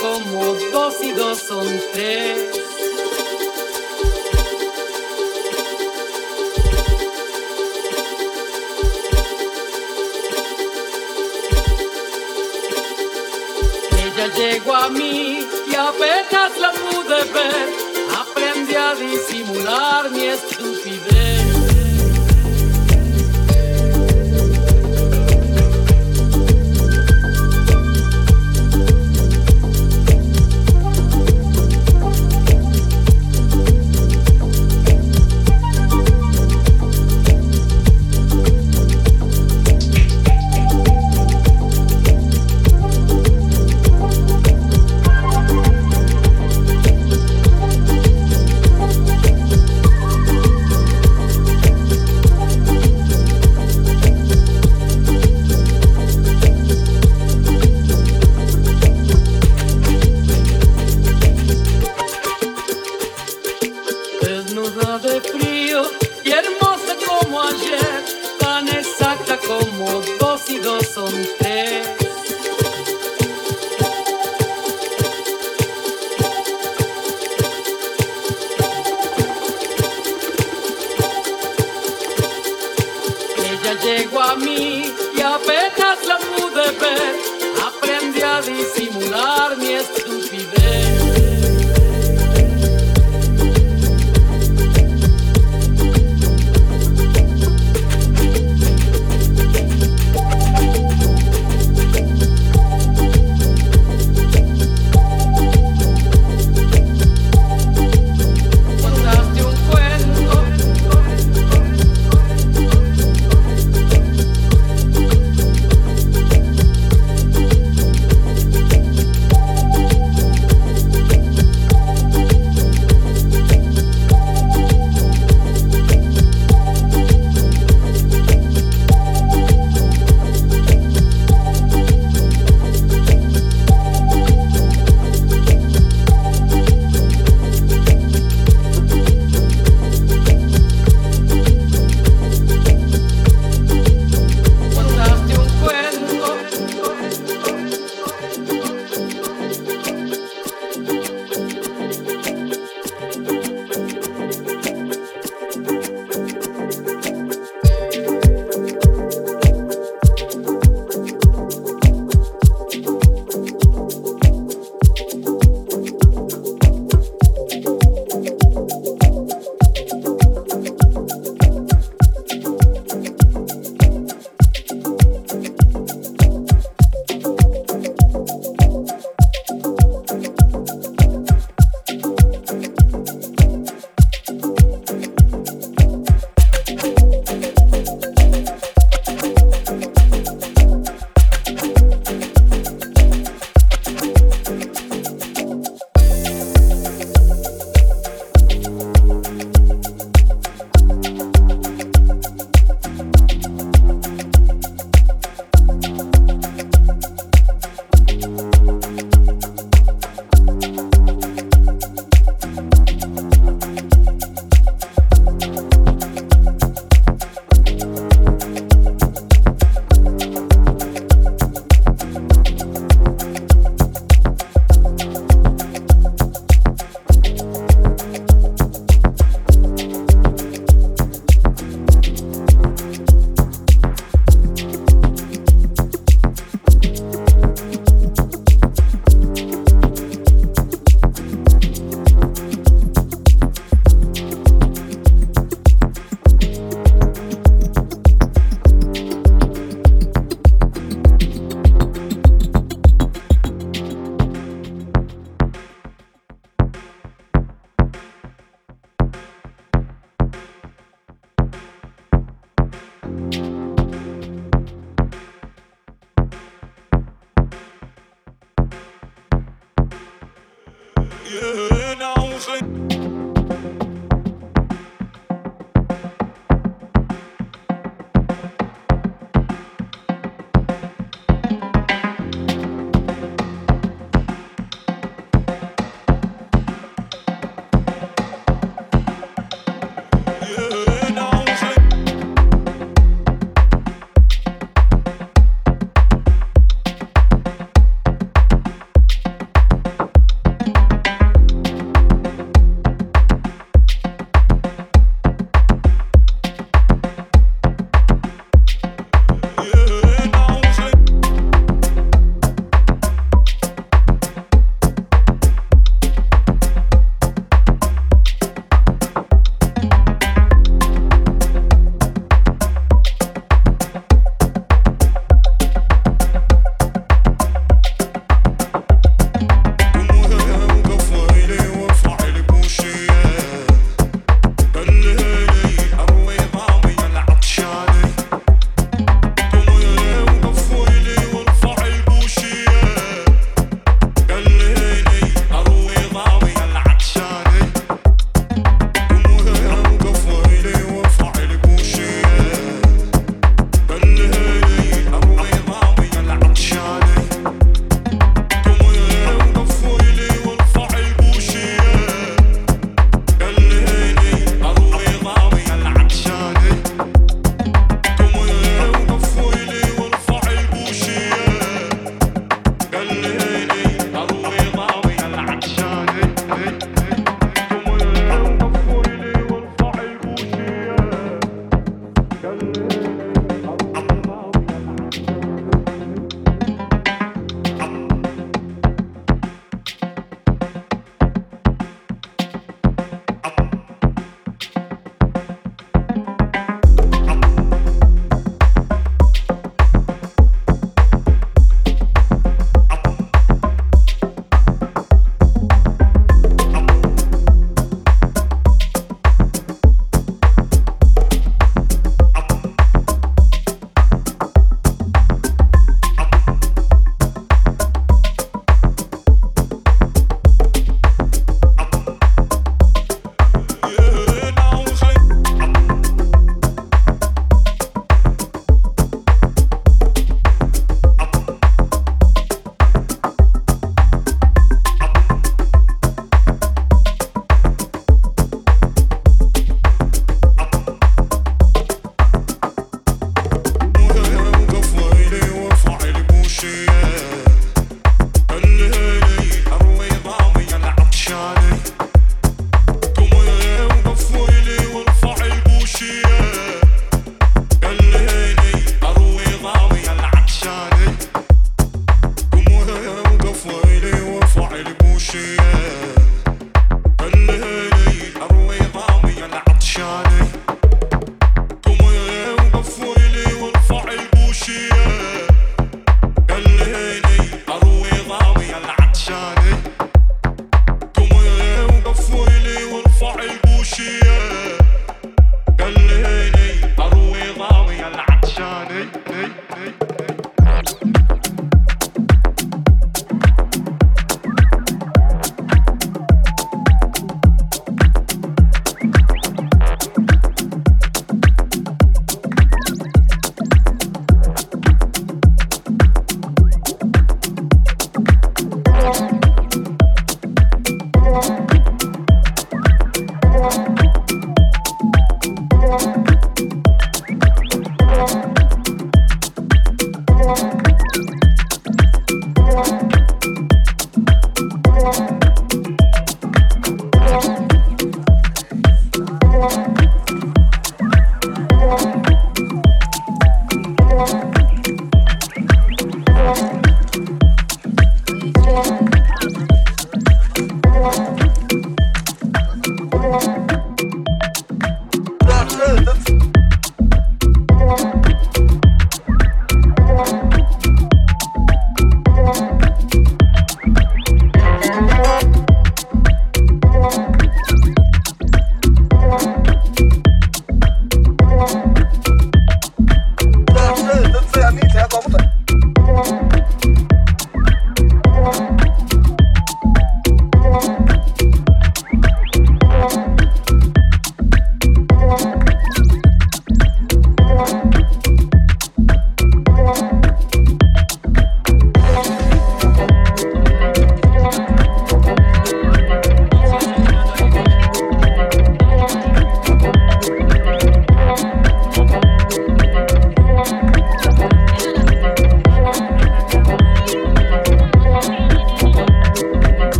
como dos y dos son tres. Ella llegó a mí y apenas la pude ver, aprendí a disimular mi estupidez. desnuda de frío y hermosa como ayer, tan exacta como